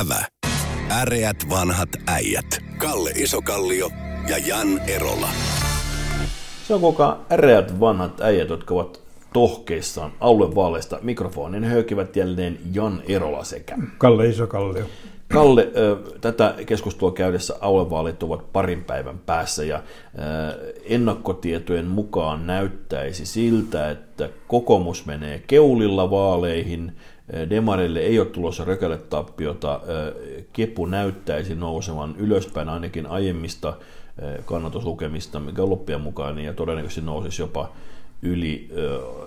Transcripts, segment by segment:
Ävä. Äreät vanhat äijät. Kalle Isokallio ja Jan Erola. Se on kuka äreät vanhat äijät, jotka ovat tohkeissaan aluevaaleista. Mikrofonin höykivät jälleen Jan Erola sekä Kalle Isokallio. Kalle, tätä keskustelua käydessä aluevaalit ovat parin päivän päässä ja ennakkotietojen mukaan näyttäisi siltä, että kokoomus menee keulilla vaaleihin, Demarille ei ole tulossa rökäletappiota, Kepu näyttäisi nousevan ylöspäin ainakin aiemmista kannatuslukemista Gallupien mukaan ja todennäköisesti nousisi jopa yli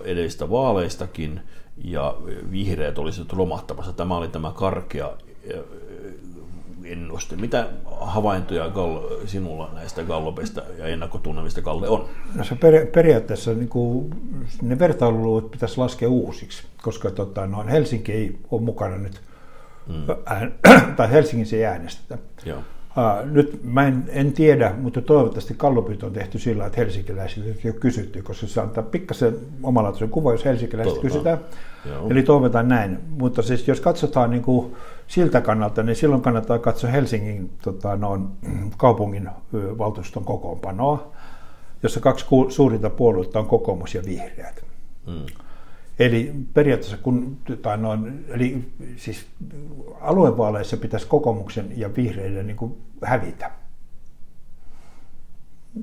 edellistä vaaleistakin ja vihreät olisivat romahtamassa. Tämä oli tämä karkea ennuste. Mitä havaintoja Gall- sinulla näistä Gallopista ja ennakkotunnelmista, Kalle, on? No se per, periaatteessa niin kuin, ne vertailuluvut pitäisi laskea uusiksi, koska tota, no, Helsinki ei ole mukana nyt, mm. ään, tai Helsingissä ei äänestetä. Joo. Nyt mä en, en tiedä, mutta toivottavasti kallupit on tehty sillä, että helsinkiläisiltä ei ole kysytty, koska se antaa pikkasen omalaatuisen kuva, jos helsinkiläiset kysytään. Joo. Eli toivotaan näin. Mutta siis jos katsotaan niin kuin siltä kannalta, niin silloin kannattaa katsoa Helsingin tota, noin, kaupungin valtuuston kokoonpanoa, jossa kaksi suurinta puoluetta on kokoomus ja vihreät. Hmm. Eli periaatteessa kun, tai noin, eli siis aluevaaleissa pitäisi kokoomuksen ja vihreiden niin kuin hävitä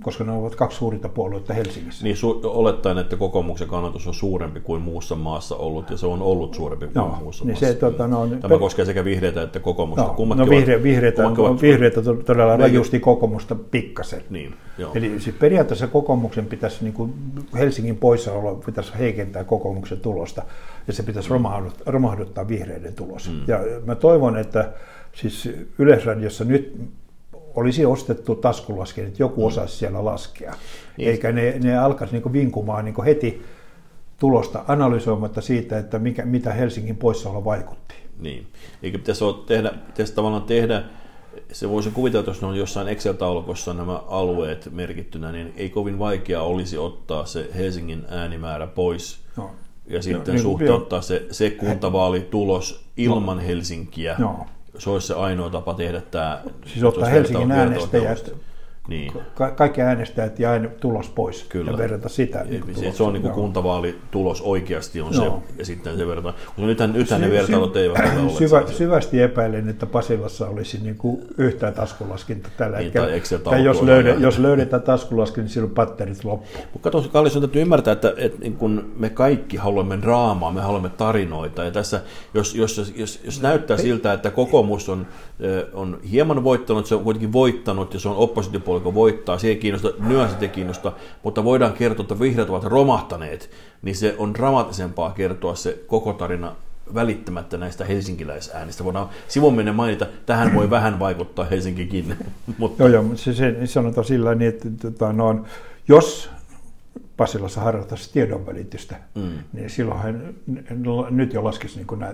koska ne ovat kaksi suurinta puoluetta Helsingissä. Niin su- olettaen, että kokoomuksen kannatus on suurempi kuin muussa maassa ollut, ja se on ollut suurempi kuin no, muussa niin maassa. Se, tuota, no, Tämä pe- koskee sekä vihreitä että kokoomusta. No, no vihre- vihreitä, ovat, vihreitä todella rajusti kokoomusta pikkasen. Niin, joo. Eli siis periaatteessa kokoomuksen pitäisi, niin kuin Helsingin poissaolo pitäisi heikentää kokoomuksen tulosta, ja se pitäisi romahduttaa, romahduttaa vihreiden tulos. Mm. Ja mä toivon, että siis Yleisradiossa nyt olisi ostettu taskulaskin, että joku mm. osaisi siellä laskea. Niin. Eikä ne, ne alkaisi niin vinkumaan niin heti tulosta analysoimatta siitä, että mikä, mitä Helsingin poissaolo vaikutti. Niin. Eikä pitäisi, olla tehdä, pitäisi tavallaan tehdä, se voisi kuvitella, että jos ne on jossain Excel-taulukossa nämä alueet merkittynä, niin ei kovin vaikea olisi ottaa se Helsingin äänimäärä pois no. ja sitten no, niin, suhteuttaa se, se kuntavaalitulos ilman no. Helsinkiä. No se olisi se ainoa tapa tehdä tämä. Siis ottaa Helsingin äänestäjät, niin. Ka- kaikki äänestäjät ja tulos pois Kyllä. ja verrata sitä. Niin se, se on niin kuin kuntavaalitulos oikeasti on no. se, ja sitten se verrataan. Koska nythän, nythän ne vertailut eivät ole syvä, Syvästi epäilen, että Pasilassa olisi niin kuin yhtään taskulaskinta tällä niin, hetkellä. Tai, jos, löyde, jos löydetään taskulaskin, niin silloin patterit loppu. Mutta katso, Kallis, on täytyy ymmärtää, että, että niin kun me kaikki haluamme draamaa, me haluamme tarinoita. Ja tässä, jos, jos, jos, jos näyttää siltä, että kokoomus on, on hieman voittanut, se on kuitenkin voittanut, ja se on oppositiopuolella puoliko voittaa, se ei kiinnosta, nyansit ei kiinnosta, mutta voidaan kertoa, että vihreät ovat romahtaneet, niin se on dramaattisempaa kertoa se koko tarina välittämättä näistä helsinkiläisäänistä. Voidaan sivun mainita, tähän voi vähän vaikuttaa Helsinkikin. mutta... Joo, joo, se, se sanotaan sillä niin, että tota, no, jos Pasilassa harjoittaisi tiedonvälitystä, mm. niin silloinhan nyt jo laskisi niin nämä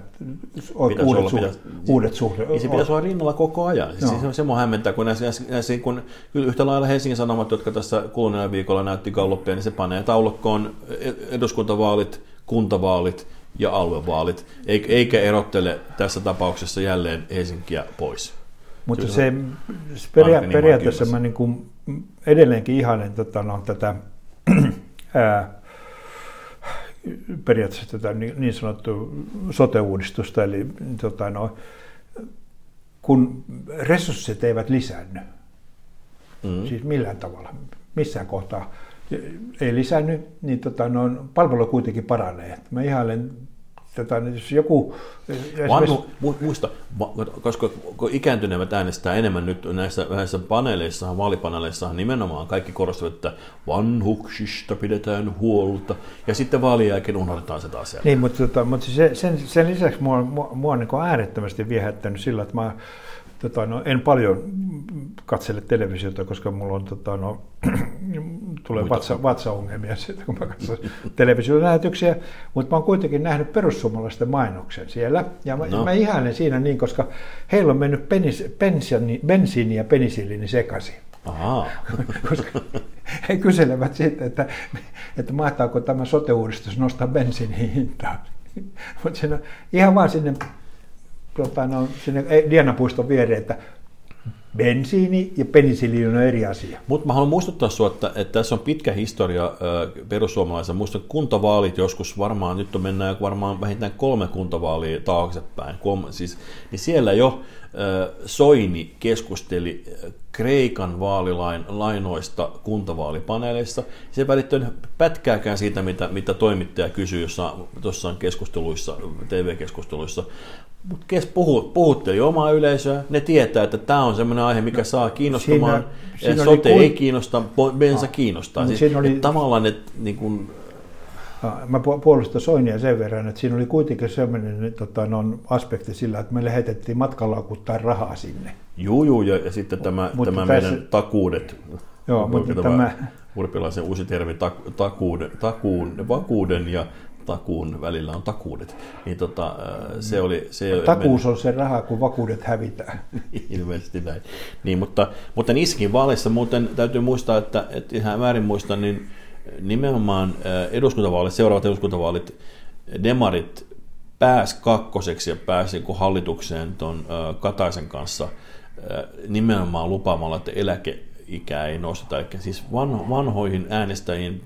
uudet, olla, suhde, pitäisi, uudet suhde. Niin se pitäisi olla rinnalla koko ajan. Siis se, se mua hämmentää, kun näissä, näissä kun yhtä lailla Helsingin Sanomat, jotka tässä kuluneella viikolla näytti galluppia, niin se panee taulukkoon eduskuntavaalit, kuntavaalit ja aluevaalit, eikä erottele tässä tapauksessa jälleen Helsinkiä pois. Mutta se, se peria- periaatteessa mä niin kuin edelleenkin ihailen tota, no, tätä ää, periaatteessa tätä niin, sanottua sote-uudistusta, eli tota, no, kun resurssit eivät lisäänny, mm. siis millään tavalla, missään kohtaa ei lisännyt, niin tota, no, palvelu kuitenkin paranee. Mä ihailen tota, jos joku... Vanhu, muista, koska ikääntyneemmät äänestää enemmän nyt näissä, näissä paneeleissa, vaalipaneeleissa nimenomaan kaikki korostavat, että vanhuksista pidetään huolta, ja sitten vaalien jälkeen unohdetaan se taas Niin, mutta, tota, mutta sen, sen, sen lisäksi mua, mua, mua on niin äärettömästi viehättänyt sillä, että mä tota, no, en paljon katsele televisiota, koska mulla on tota, no, tulee vatsa, vatsaongelmia sitten, kun mä katson televisiolähetyksiä, mutta mä oon kuitenkin nähnyt perussuomalaisten mainoksen siellä, ja mä, no. mä ihailen siinä niin, koska heillä on mennyt penis, pensiani, bensiini ja penisillini sekaisin. Koska he kyselevät siitä, että, että mahtaako tämä sote-uudistus nostaa bensiinin hintaa. Mutta ihan vaan sinne tota, no, sinne Dianapuiston viereen, että bensiini ja penisiliini on eri asia. Mutta mä haluan muistuttaa sinua, että, että tässä on pitkä historia perussuomalaisen. Muistan kuntavaalit joskus varmaan, nyt on mennään varmaan vähintään kolme kuntavaalia taaksepäin. Kolme, siis, niin siellä jo Soini keskusteli Kreikan vaalilain lainoista kuntavaalipaneeleissa. Se välittyi pätkääkään siitä, mitä, mitä toimittaja kysyi jossain, keskusteluissa, TV-keskusteluissa, mutta kes puhu, puhutteli omaa yleisöä, ne tietää, että tämä on sellainen aihe, mikä saa kiinnostamaan. Siinä, siinä Sote ei kiinnosta, bensa no, kiinnostaa. Siis, siinä oli, tavallaan, että niin kun... Mä puolustan Soinia sen verran, että siinä oli kuitenkin sellainen tota, non, aspekti sillä, että me lähetettiin matkalaukuttaa rahaa sinne. Juu, juu, ja, ja sitten tämä, mutta tämä tässä, meidän takuudet. Joo, mutta tämä... Urpilaisen uusi termi, takuuden, takuun, vakuuden ja takuun välillä on takuudet. Niin tota, se oli, se Takuus on se raha, kun vakuudet hävitään. Ilmeisesti näin. Niin, mutta, mutta niissäkin vaaleissa muuten täytyy muistaa, että, että ihan väärin muista, niin nimenomaan eduskuntavaalit, seuraavat eduskuntavaalit, demarit pääsi kakkoseksi ja pääsi niin hallitukseen tuon Kataisen kanssa nimenomaan lupaamalla, että eläkeikää ei nosteta. Eli siis vanhoihin äänestäjiin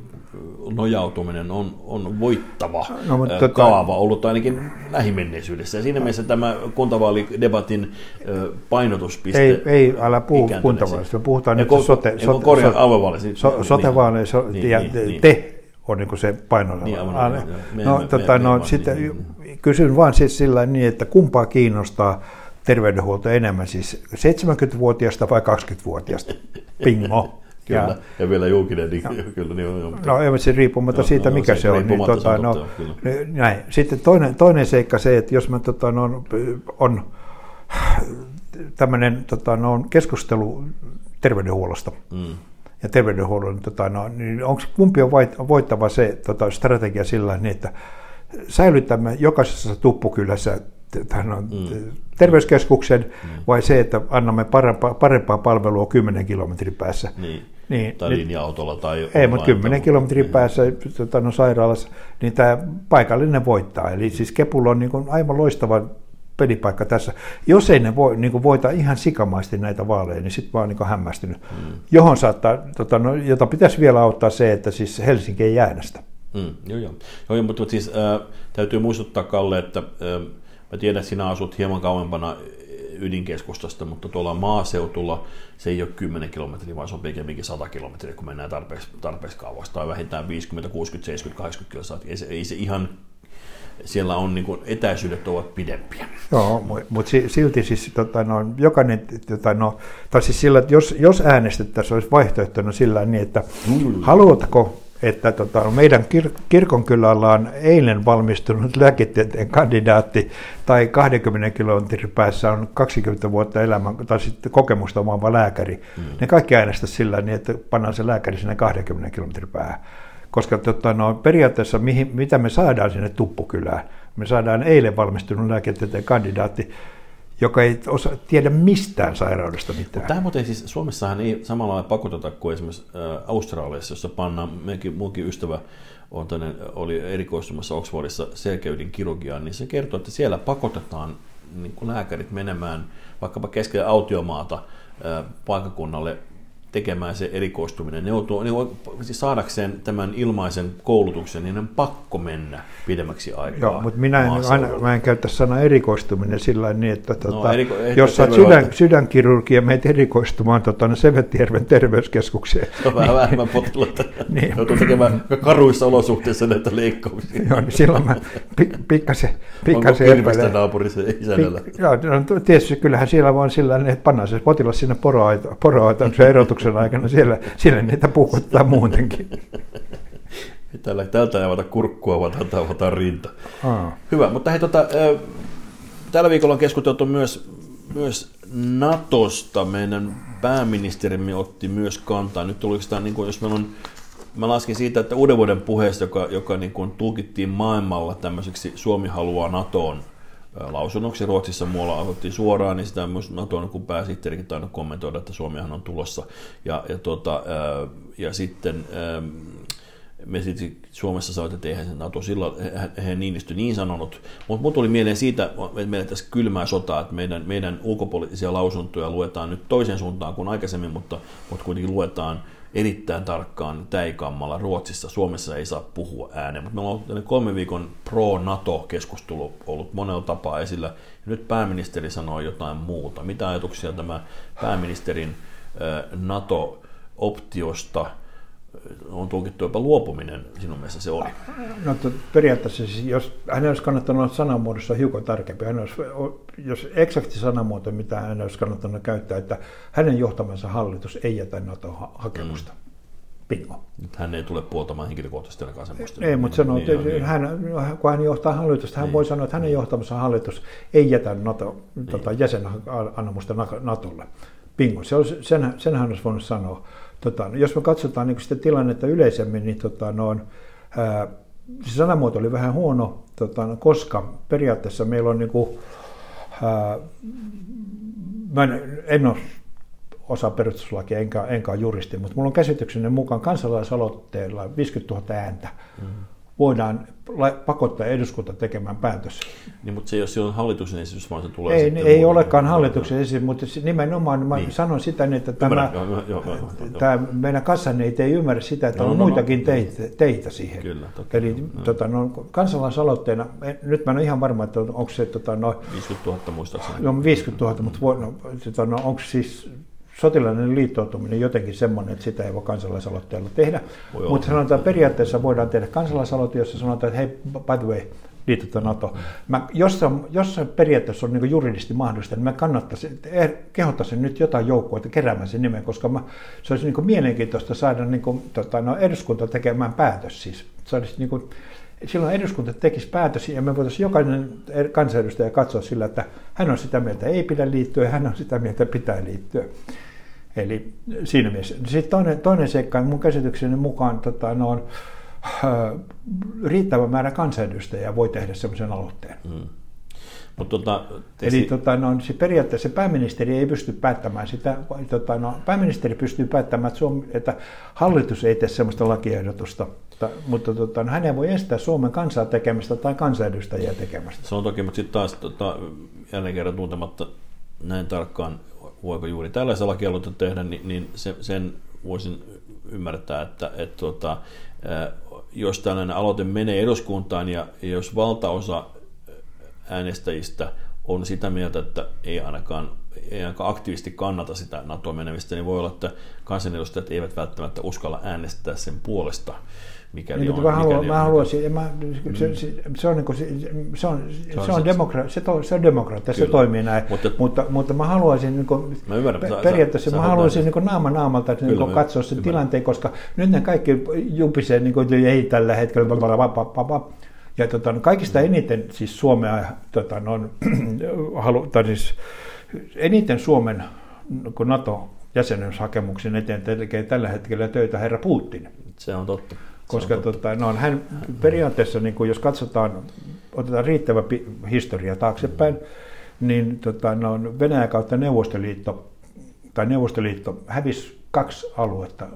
nojautuminen on, on voittava no, mutta tota- kaava ollut ainakin lähimenneisyydessä. Ja siinä mielessä tämä kuntavaalidebatin painotuspiste... Ei, ei älä puhu kuntavaalista, puhutaan nyt sote, sote, sote, korjaa, sote, so, sotevaaleissa niin, ja niin, niin, te on niin se paino. Niin, no, me, tota, me, no, me, sitten niin, kysyn vaan siis sillä niin, että kumpaa kiinnostaa terveydenhuolto enemmän, siis 70-vuotiaasta vai 20-vuotiaasta? Pingo. Kyllä, ja, ja vielä julkinen, niin ja, kyllä. Niin on, no ei se riippumatta no, siitä, no, mikä se, se on. Niin, tota, no, totta, no, näin. Sitten toinen, toinen seikka se, että jos mä tota, no, on tämmöinen tota, no, keskustelu terveydenhuollosta, mm. ja terveydenhuollon, tota, no, niin onko kumpi on voittava se tota, strategia sillä niin, että säilytämme jokaisessa tuppukylässä tämän mm. terveyskeskuksen mm. vai se, että annamme parempaa, parempaa palvelua 10 kilometrin päässä. Niin. Niin, tai linja-autolla tai... Ei, mutta 10 kilometrin niin. päässä tota, no, sairaalassa, niin tämä paikallinen voittaa. Eli siis Kepulla on niin kuin aivan loistava pelipaikka tässä. Jos ei ne voi, niin kuin voita ihan sikamaisesti näitä vaaleja, niin sitten oon niin hämmästynyt. Mm. Johon saattaa, tota, no, jota pitäisi vielä auttaa se, että siis Helsinki ei äänestä. Mm, joo, joo. joo, mutta siis äh, täytyy muistuttaa Kalle, että äh, Mä tiedän, että sinä asut hieman kauempana ydinkeskustasta, mutta tuolla maaseutulla se ei ole 10 kilometriä, vaan se on pikemminkin 100 kilometriä, kun mennään tarpeeksi, tarpeeksi kauas, tai vähintään 50, 60, 70, 80 kilometriä. Ei se, ei se ihan siellä on niin kuin, etäisyydet ovat pidempiä. Joo, mutta silti siis tota, no, jokainen, tota, no, tai siis sillä, että jos, jos äänestettäisiin, olisi vaihtoehtona sillä niin, että mm. haluatko että tota, meidän kir- kirkonkylällä on eilen valmistunut lääketieteen kandidaatti tai 20 kilometrin päässä on 20 vuotta elämän, tai sitten kokemusta omaava lääkäri. Mm. Ne kaikki äänestä sillä niin, että pannaan se lääkäri sinne 20 kilometrin päähän. Koska tota, no, periaatteessa mihin, mitä me saadaan sinne tuppukylään? Me saadaan eilen valmistunut lääketieteen kandidaatti, joka ei osa, tiedä mistään sairaudesta mitään. Tämä muuten siis, Suomessahan ei samalla lailla pakoteta kuin esimerkiksi Australiassa, jossa pannaan, mekin, muukin ystävä on tänne, oli erikoistumassa Oxfordissa selkeyden kirurgiaan, niin se kertoo, että siellä pakotetaan niin kuin lääkärit menemään vaikkapa keskellä autiomaata paikakunnalle tekemään se erikoistuminen. Ne joutuu, ne siis saadakseen tämän ilmaisen koulutuksen, niin on pakko mennä pidemmäksi aikaa. Joo, mutta minä en, aina, mä en käytä sanaa erikoistuminen sillä niin, että no, tota, eriko, jos saat sydän, sydänkirurgia, meet erikoistumaan tota, no Sevettijärven terveyskeskukseen. Se on vähän vähemmän potilaita. niin. Joutuu tekemään karuissa olosuhteissa näitä leikkauksia. Joo, niin silloin mä pikkasen, pikkasen Onko Kilpestä naapurissa isännällä? Joo, no, tietysti kyllähän siellä vaan sillä että pannaan se potilas sinne poroaitoon, poroaitoon se erotuksen koulutuksen aikana siellä, siellä niitä puhuttaa muutenkin. Tällä, tältä ei avata kurkkua, vaan tältä avataan rinta. Aa. Hyvä, mutta hei, tota, tällä viikolla on keskusteltu myös, myös Natosta. Meidän pääministerimme otti myös kantaa. Nyt tuli niin kuin, jos meillä on Mä laskin siitä, että uuden vuoden puheesta, joka, joka niin kuin tulkittiin maailmalla tämmöiseksi Suomi haluaa NATOon lausunnoksi. Ruotsissa muualla otettiin suoraan, niin sitä myös Naton kun pääsihteerikin tainnut kommentoida, että Suomihan on tulossa. Ja, ja, tuota, ja sitten me sitten Suomessa sanoit, että eihän se NATO silloin, eihän Niinistö niin sanonut, mutta mut tuli mieleen siitä, että meillä tässä kylmää sotaa, että meidän, meidän ulkopoliittisia lausuntoja luetaan nyt toiseen suuntaan kuin aikaisemmin, mutta, mutta kuitenkin luetaan erittäin tarkkaan täikammalla. Ruotsissa, Suomessa ei saa puhua ääneen, mutta meillä on kolme viikon pro-NATO-keskustelu ollut monella tapaa esillä, nyt pääministeri sanoo jotain muuta. Mitä ajatuksia tämä pääministerin NATO-optiosta on tulkittu jopa luopuminen sinun mielestä se oli? No periaatteessa, siis jos hän olisi kannattanut olla sanamuodossa hiukan tarkempi, hän olisi, jos eksakti sanamuoto, mitä hän olisi kannattanut käyttää, että hänen johtamansa hallitus ei jätä NATO-hakemusta. Mm. Bingo. Nyt hän ei tule puoltamaan henkilökohtaisesti ainakaan semmoista. Ei, mutta sanoo, niin, niin. Hän, kun hän johtaa hallitusta, hän niin. voi sanoa, että hänen johtamansa hallitus ei jätä NATO, niin. tota, jäsenannamusta NATOlle. Bingo, se on, sen, sen hän olisi voinut sanoa. Tota, jos me katsotaan niin sitä tilannetta yleisemmin, niin tota, no, ää, se sanamuoto oli vähän huono, tota, koska periaatteessa meillä on, niin kuin, ää, mä en, en ole osa perustuslakia, enkä, enkä ole juristi, mutta minulla on käsitykseni mukaan kansalaisaloitteella 50 000 ääntä. Mm-hmm voidaan pakottaa eduskunta tekemään päätös. Niin, mutta se ei ole silloin hallituksen esitys, vaan se tulee Ei, ei muuta. olekaan hallituksen esitys, mutta nimenomaan mä niin. sanon sitä, että tämä, joo, joo, joo, joo, tämä meidän kassaneet ei ymmärrä sitä, että no, on no, muitakin no, teitä, teitä siihen. Kyllä, totta. Eli no. tota, no, kansalaisaloitteena, nyt mä en ole ihan varma, että onko se... Tota, no, 50 000 muistaakseni. No 50 000, mutta voi, no, tota, no, onko siis sotilainen liittoutuminen jotenkin semmoinen, että sitä ei voi kansalaisaloitteella tehdä. Mutta sanotaan, että periaatteessa voidaan tehdä kansalaisaloite, jossa sanotaan, että hei, by the way, liitytään NATO. Mä, jos, se, jos se periaatteessa on niin juridisesti mahdollista, niin mä kannattaisin, er, kehottaisin nyt jotain joukkoa keräämään sen nimen, koska mä, se olisi niin mielenkiintoista saada niin kuin, tota, no, eduskunta tekemään päätös. Siis. Se olisi niin kuin, silloin eduskunta tekisi päätös ja me voitaisiin jokainen kansanedustaja katsoa sillä, että hän on sitä mieltä ei pidä liittyä ja hän on sitä mieltä pitää liittyä. Eli siinä mielessä. Sitten toinen, toinen seikka, mun käsitykseni mukaan tota, no, on, riittävä määrä kansanedustajia voi tehdä sellaisen aloitteen. Mm. Mut tota, Eli tota, no, se periaatteessa pääministeri ei pysty päättämään sitä. Tota, no, pääministeri pystyy päättämään, että, Suomi, että hallitus ei tee sellaista lakiehdotusta, mutta, mutta tota, no, hän ei voi estää Suomen kansaa tekemästä tai kansanedustajia tekemästä. Se on toki, mutta sitten taas tota, jälleen kerran tuntematta näin tarkkaan voiko juuri tällaisen lakialoitteen tehdä, niin, niin se, sen voisin ymmärtää, että, että tuota, jos tällainen aloite menee eduskuntaan ja jos valtaosa äänestäjistä on sitä mieltä, että ei ainakaan, ei ainakaan aktiivisesti kannata sitä NATO-menemistä, niin voi olla, että kansanedustajat eivät välttämättä uskalla äänestää sen puolesta mikäli niin, on. Mä, haluan, mä haluaisin, mä, se, se, se, on, niin se, on, se, on, se, on demokra, se, to, se on demokratia, se toimii näin, mutta, mutta, mutta mä haluaisin niin kuin, mä ymmärrän, pe, periaatteessa sä, mä haluaisin niin naama naamalta niin kuin, katsoa sen ymmärrän. tilanteen, koska nyt ne kaikki jupisee, niin kuin, ei tällä hetkellä, ja tota, no, kaikista eniten siis Suomea, tota, no, halu, tai siis, eniten Suomen kun NATO jäsenyyshakemuksen eteen tekee tällä hetkellä töitä herra Putin. Se on totta. Koska tota, no, hän periaatteessa, niin kuin jos katsotaan, otetaan riittävä historia taaksepäin, niin tota, no, Venäjä kautta Neuvostoliitto, tai Neuvostoliitto hävisi kaksi aluetta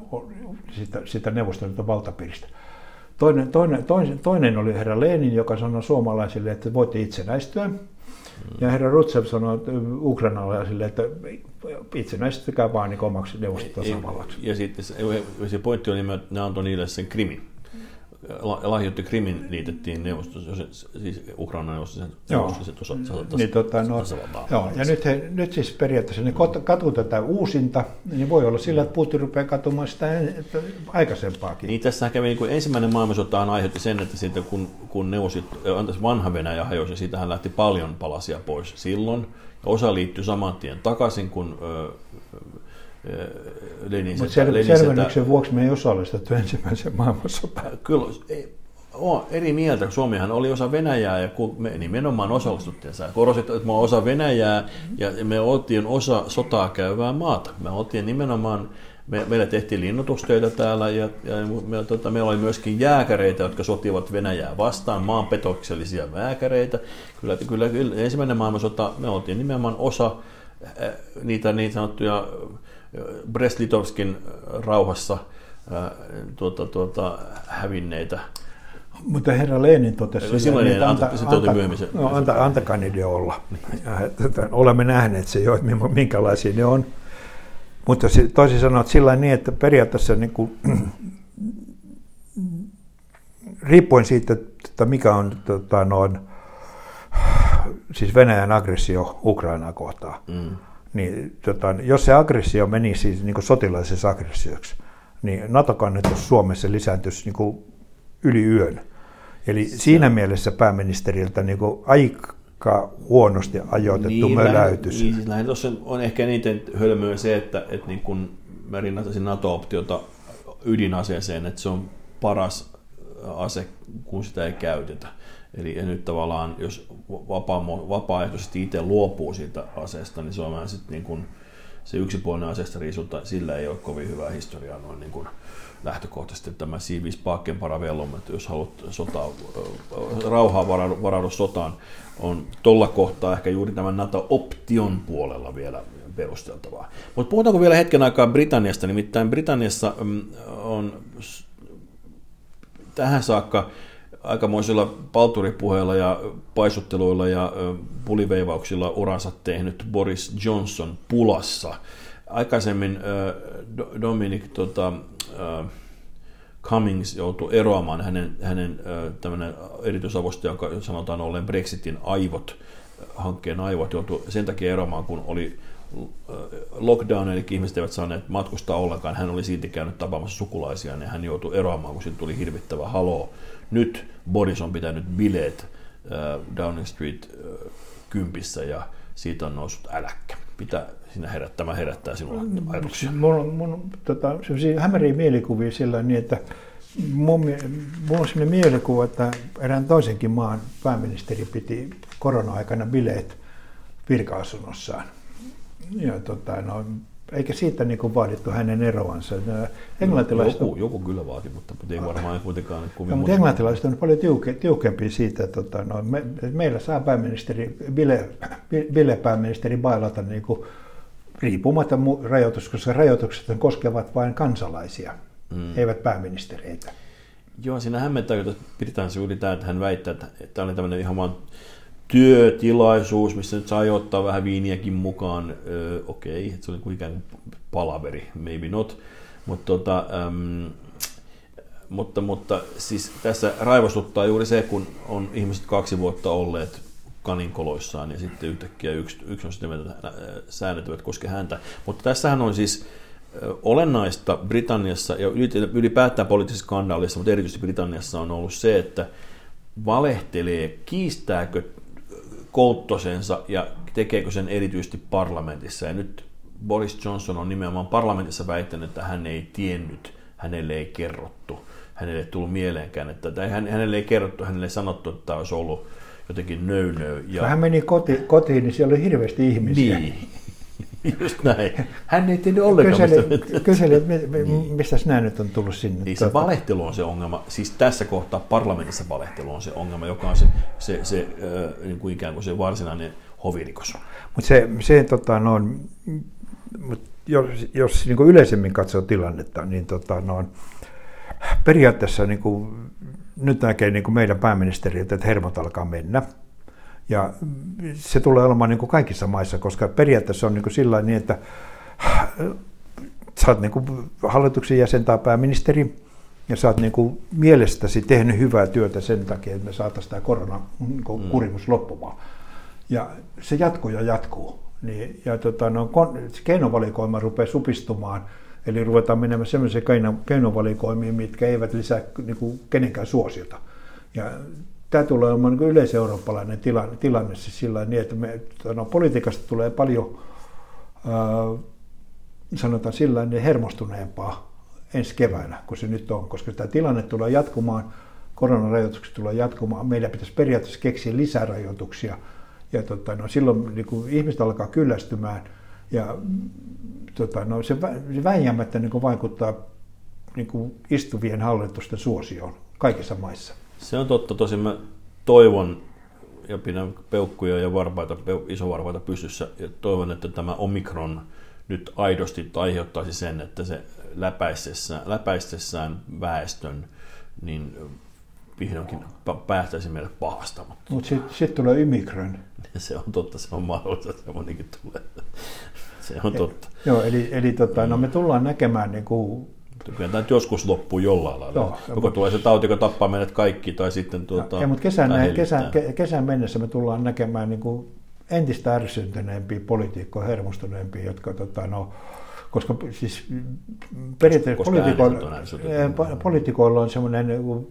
sitä, sitä Neuvostoliiton valtapiiristä. Toinen, toinen, toinen, toinen oli herra Lenin, joka sanoi suomalaisille, että voitte itsenäistyä. Ja herra Rutsev sanoi ukrainalaisille, että itsenäistäkää vaan niin omaksi neuvostotosavallaksi. Ja sitten se, se pointti oli, että ne antoi niille sen krimin lahjoitti Krimin liitettiin neuvosto, siis Ukrainan neuvostosen osa, niin, tota, no, joo, ja nyt, he, nyt siis periaatteessa ne katuu tätä uusinta, niin voi olla sillä, että Putin rupeaa katumaan sitä aikaisempaakin. Niin tässä kävi niin kuin ensimmäinen maailmansota aiheutti sen, että siitä kun, kun neuvosit, antaisi vanha Venäjä hajosi, siitähän lähti paljon palasia pois silloin. Osa liittyi saman tien takaisin, kun Mutta sel- selvennyksen vuoksi me ei osallistuttu ensimmäisen maailmansotaan. Kyllä, ei, olen eri mieltä. Suomihan oli osa Venäjää ja me nimenomaan osallistuttiin. Sä korosit, että me osa Venäjää ja me oltiin osa sotaa käyvää maata. Me oltiin nimenomaan, me, meillä tehtiin linnoitustöitä täällä ja, ja me, tota, meillä oli myöskin jääkäreitä, jotka sotivat Venäjää vastaan, maanpetoksellisia jääkäreitä. Kyllä, kyllä, kyllä ensimmäinen maailmansota, me oltiin nimenomaan osa niitä niin sanottuja Brest-Litovskin rauhassa tuota, tuota, hävinneitä. Mutta herra Lenin totesi, silloin että anta, anta, anta, se, no, anta, antakaa niiden olla. Ja, että, olemme nähneet se jo, minkälaisia ne on. Mutta toisin sanoen sillä niin, että periaatteessa niin kuin, riippuen siitä, että mikä on tota, noin, siis Venäjän aggressio Ukrainaa kohtaan, mm. Niin tota, jos se aggressio meni siis niin sotilaallisessa aggressioksi, niin NATO-kannatus Suomessa lisääntyisi niin kuin yli yön. Eli se... siinä mielessä pääministeriltä niin kuin aika huonosti ajoitettu niin, möläytys. Niin, siis tuossa on ehkä eniten hölmöä se, että, että niin kun mä rinnastaisin NATO-optiota ydinaseeseen, että se on paras ase, kun sitä ei käytetä. Eli nyt tavallaan, jos vapaa, vapaaehtoisesti itse luopuu siitä aseesta, niin se on vähän sitten niin kuin se yksipuolinen aseesta riisulta, sillä ei ole kovin hyvää historiaa noin niin kuin lähtökohtaisesti tämä siivis pakken paravellum, että jos haluat sota, rauhaa varaudu, sotaan, on tuolla kohtaa ehkä juuri tämän NATO-option puolella vielä perusteltavaa. Mutta puhutaanko vielä hetken aikaa Britanniasta, nimittäin Britanniassa mm, on tähän saakka aikamoisilla palturipuheilla ja paisutteluilla ja puliveivauksilla uransa tehnyt Boris Johnson pulassa. Aikaisemmin Dominic tota, Cummings joutui eroamaan hänen, hänen tämmöinen erityisavustaja, jonka sanotaan olleen Brexitin aivot, hankkeen aivot, joutui sen takia eroamaan, kun oli lockdown, eli ihmiset eivät saaneet matkustaa ollenkaan. Hän oli siitä käynyt tapaamassa sukulaisia, ja hän joutui eroamaan, kun siitä tuli hirvittävä haloo. Nyt Boris on pitänyt bileet äh, Downing Street äh, kympissä, ja siitä on noussut äläkkä. Pitää sinä herättää, tämä herättää sinulla ajatuksia. Mulla on, mun, tota, hämäriä mielikuvia sillä niin, että mun, mun on sellainen mielikuva, että erään toisenkin maan pääministeri piti korona-aikana bileet virka-asunnossaan ja tota, no, eikä siitä niin kuin vaadittu hänen eroansa. Englantilaiset joku, joku kyllä vaati, mutta ei varmaan kuitenkaan kovin no, mutta englantilaiset on paljon tiuke, tiukempi siitä, että tota, no, me, meillä saa pääministeri, bile, bile pääministeri bailata niin kuin, riippumatta rajoitus, koska rajoitukset koskevat vain kansalaisia, mm. eivät pääministereitä. Joo, siinä hämmentää, että pidetään se tämä, että hän väittää, että tämä oli tämmöinen ihan vaan työtilaisuus, missä nyt sai ottaa vähän viiniäkin mukaan. Öö, Okei, okay, se oli kuin ikään kuin palaveri, maybe not. Mutta tota, äm, mutta, mutta siis tässä raivostuttaa juuri se, kun on ihmiset kaksi vuotta olleet kaninkoloissaan ja sitten yhtäkkiä yksi, yksi on sitten säännöt eivät koske häntä. Mutta tässähän on siis olennaista Britanniassa ja ylipäätään poliittisessa skandaalissa, mutta erityisesti Britanniassa on ollut se, että valehtelee, kiistääkö kouttosensa ja tekeekö sen erityisesti parlamentissa. Ja nyt Boris Johnson on nimenomaan parlamentissa väittänyt, että hän ei tiennyt, hänelle ei kerrottu, hänelle ei tullut mieleenkään, että tai hänelle ei kerrottu, hänelle ei sanottu, että tämä olisi ollut jotenkin nöynö. Ja... Hän meni koti, kotiin, niin siellä oli hirveästi ihmisiä. Niin. Just näin. Hän ei tiennyt ollenkaan, kyseli, mistä... Kyseli, että niin. mistä nämä nyt on tullut sinne. Niin se valehtelu on se ongelma. Siis tässä kohtaa parlamentissa valehtelu on se ongelma, joka on se, se, se äh, niin kuin ikään kuin se varsinainen hovirikos. Mutta se, se tota, no, mut jos, jos niin kuin yleisemmin katsoo tilannetta, niin tota, no, periaatteessa niin kuin, nyt näkee niin kuin meidän pääministeriltä, että hermot alkaa mennä – ja se tulee olemaan niin kuin kaikissa maissa, koska periaatteessa on niin kuin sillä niin, että sä oot niin kuin hallituksen jäsen tai pääministeri, ja sä oot niin kuin mielestäsi tehnyt hyvää työtä sen takia, että me saataisiin tämä koronakurimus mm. loppumaan. Ja se jatkuu ja jatkuu. Niin, ja tota, no, keinovalikoima rupeaa supistumaan, eli ruvetaan menemään sellaisiin keinovalikoimiin, mitkä eivät lisää niin kuin kenenkään suosiota. Ja tämä tulee olemaan niin yleiseurooppalainen tilanne, tilanne siis sillä niin, että me, no, politiikasta tulee paljon, ää, sanotaan sillä niin hermostuneempaa ensi keväänä kuin se nyt on, koska tämä tilanne tulee jatkumaan, koronarajoitukset tulee jatkumaan, meidän pitäisi periaatteessa keksiä lisärajoituksia, ja tota, no, silloin niin kuin ihmiset alkaa kyllästymään, ja tota, no, se, se väijämättä niin vaikuttaa niin istuvien hallitusten suosioon kaikissa maissa. Se on totta. Tosin mä toivon ja pidän peukkuja ja varpaita, isovarpaita pystyssä ja toivon, että tämä Omikron nyt aidosti aiheuttaisi sen, että se läpäistessään, läpäistessään väestön, niin vihdoinkin päästäisi meidät pahasta. Mutta Mut sitten sit tulee Imigran. Se on totta, se on mahdollista, että semmoinenkin tulee. Se on totta. E, joo, eli, eli tota, no me tullaan näkemään niin kuin Kyllä tämä joskus loppuu jollain lailla. Joo, Joko mutta... tulee se tauti, joka tappaa meidät kaikki, tai sitten tuota, ja, mutta kesän, kesän, kesän mennessä me tullaan näkemään niin kuin entistä ärsyntyneempiä poliitikkoja, hermostuneempia, jotka tota, no, koska siis periaatteessa poliitikoilla, poliitikoilla on semmoinen niin kuin,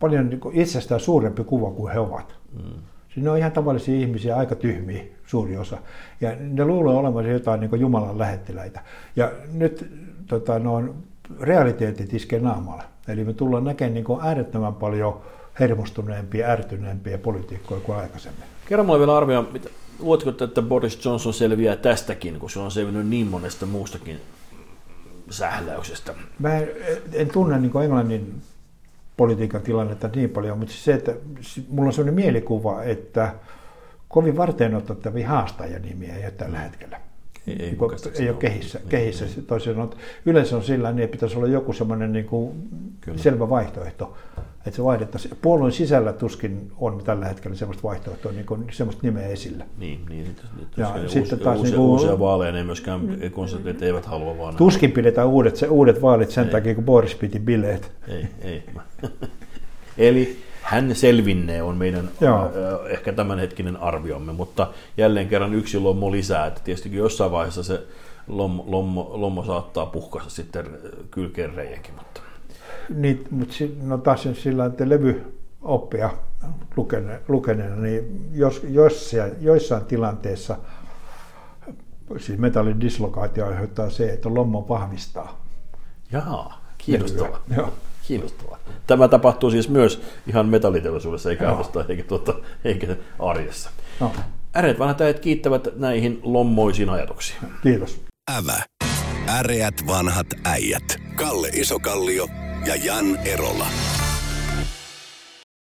paljon niin kuin itsestään suurempi kuva kuin he ovat. Mm. Siinä on ihan tavallisia ihmisiä, aika tyhmiä suuri osa. Ja ne luulee olevansa jotain niin Jumalan lähettiläitä. Ja nyt tota, no, realiteetit iskee naamalla. Eli me tullaan näkemään niin äärettömän paljon hermostuneempia, ärtyneempiä politiikkoja kuin aikaisemmin. Kerro mulle vielä arvio, mitä, luotko, että Boris Johnson selviää tästäkin, kun se on selvinnyt niin monesta muustakin sähläyksestä? Mä en, en tunne niin Englannin politiikan tilannetta niin paljon, mutta se, että mulla on sellainen mielikuva, että kovin varten otettavia haastajanimiä ei ole tällä hetkellä. Ei, ei, niin ei ole kehissä. Ei, kehissä. Ei. Toisin on, yleensä on sillä niin, että pitäisi olla joku semmoinen niin kuin selvä vaihtoehto, että se vaihdettaisiin. Puolueen sisällä tuskin on tällä hetkellä semmoista vaihtoehtoa, niin kuin semmoista nimeä esillä. Niin, niin ja sitten uusi, taas uusia, niin kuin, uusia vaaleja, ne myöskään konservatit eivät halua vaan. Tuskin pidetään uudet, se, uudet vaalit sen ei. takia, kun Boris piti bileet. Ei, ei. Eli hän selvinnee on meidän Joo. Ehkä tämänhetkinen arviomme, mutta jälleen kerran yksi lommo lisää, että tietysti jossain vaiheessa se lommo, lommo, lommo saattaa puhkasta sitten kylkeen reijänkin. Mutta. Niin, mutta no taas sillä että levyoppia lukene, lukeneena, niin jos, jos joissain tilanteissa siis metallin dislokaatio aiheuttaa se, että lommo vahvistaa. Jaa, kiinnostavaa. Joo. Kiinnostavaa. Tämä tapahtuu siis myös ihan metalliteollisuudessa, eikä ainoastaan eikä, tuota, eikä arjessa. No. Äreät vanhat äijät kiittävät näihin lommoisiin ajatuksiin. Kiitos. Ävä. Äreät vanhat äijät. Kalle Isokallio ja Jan Erola.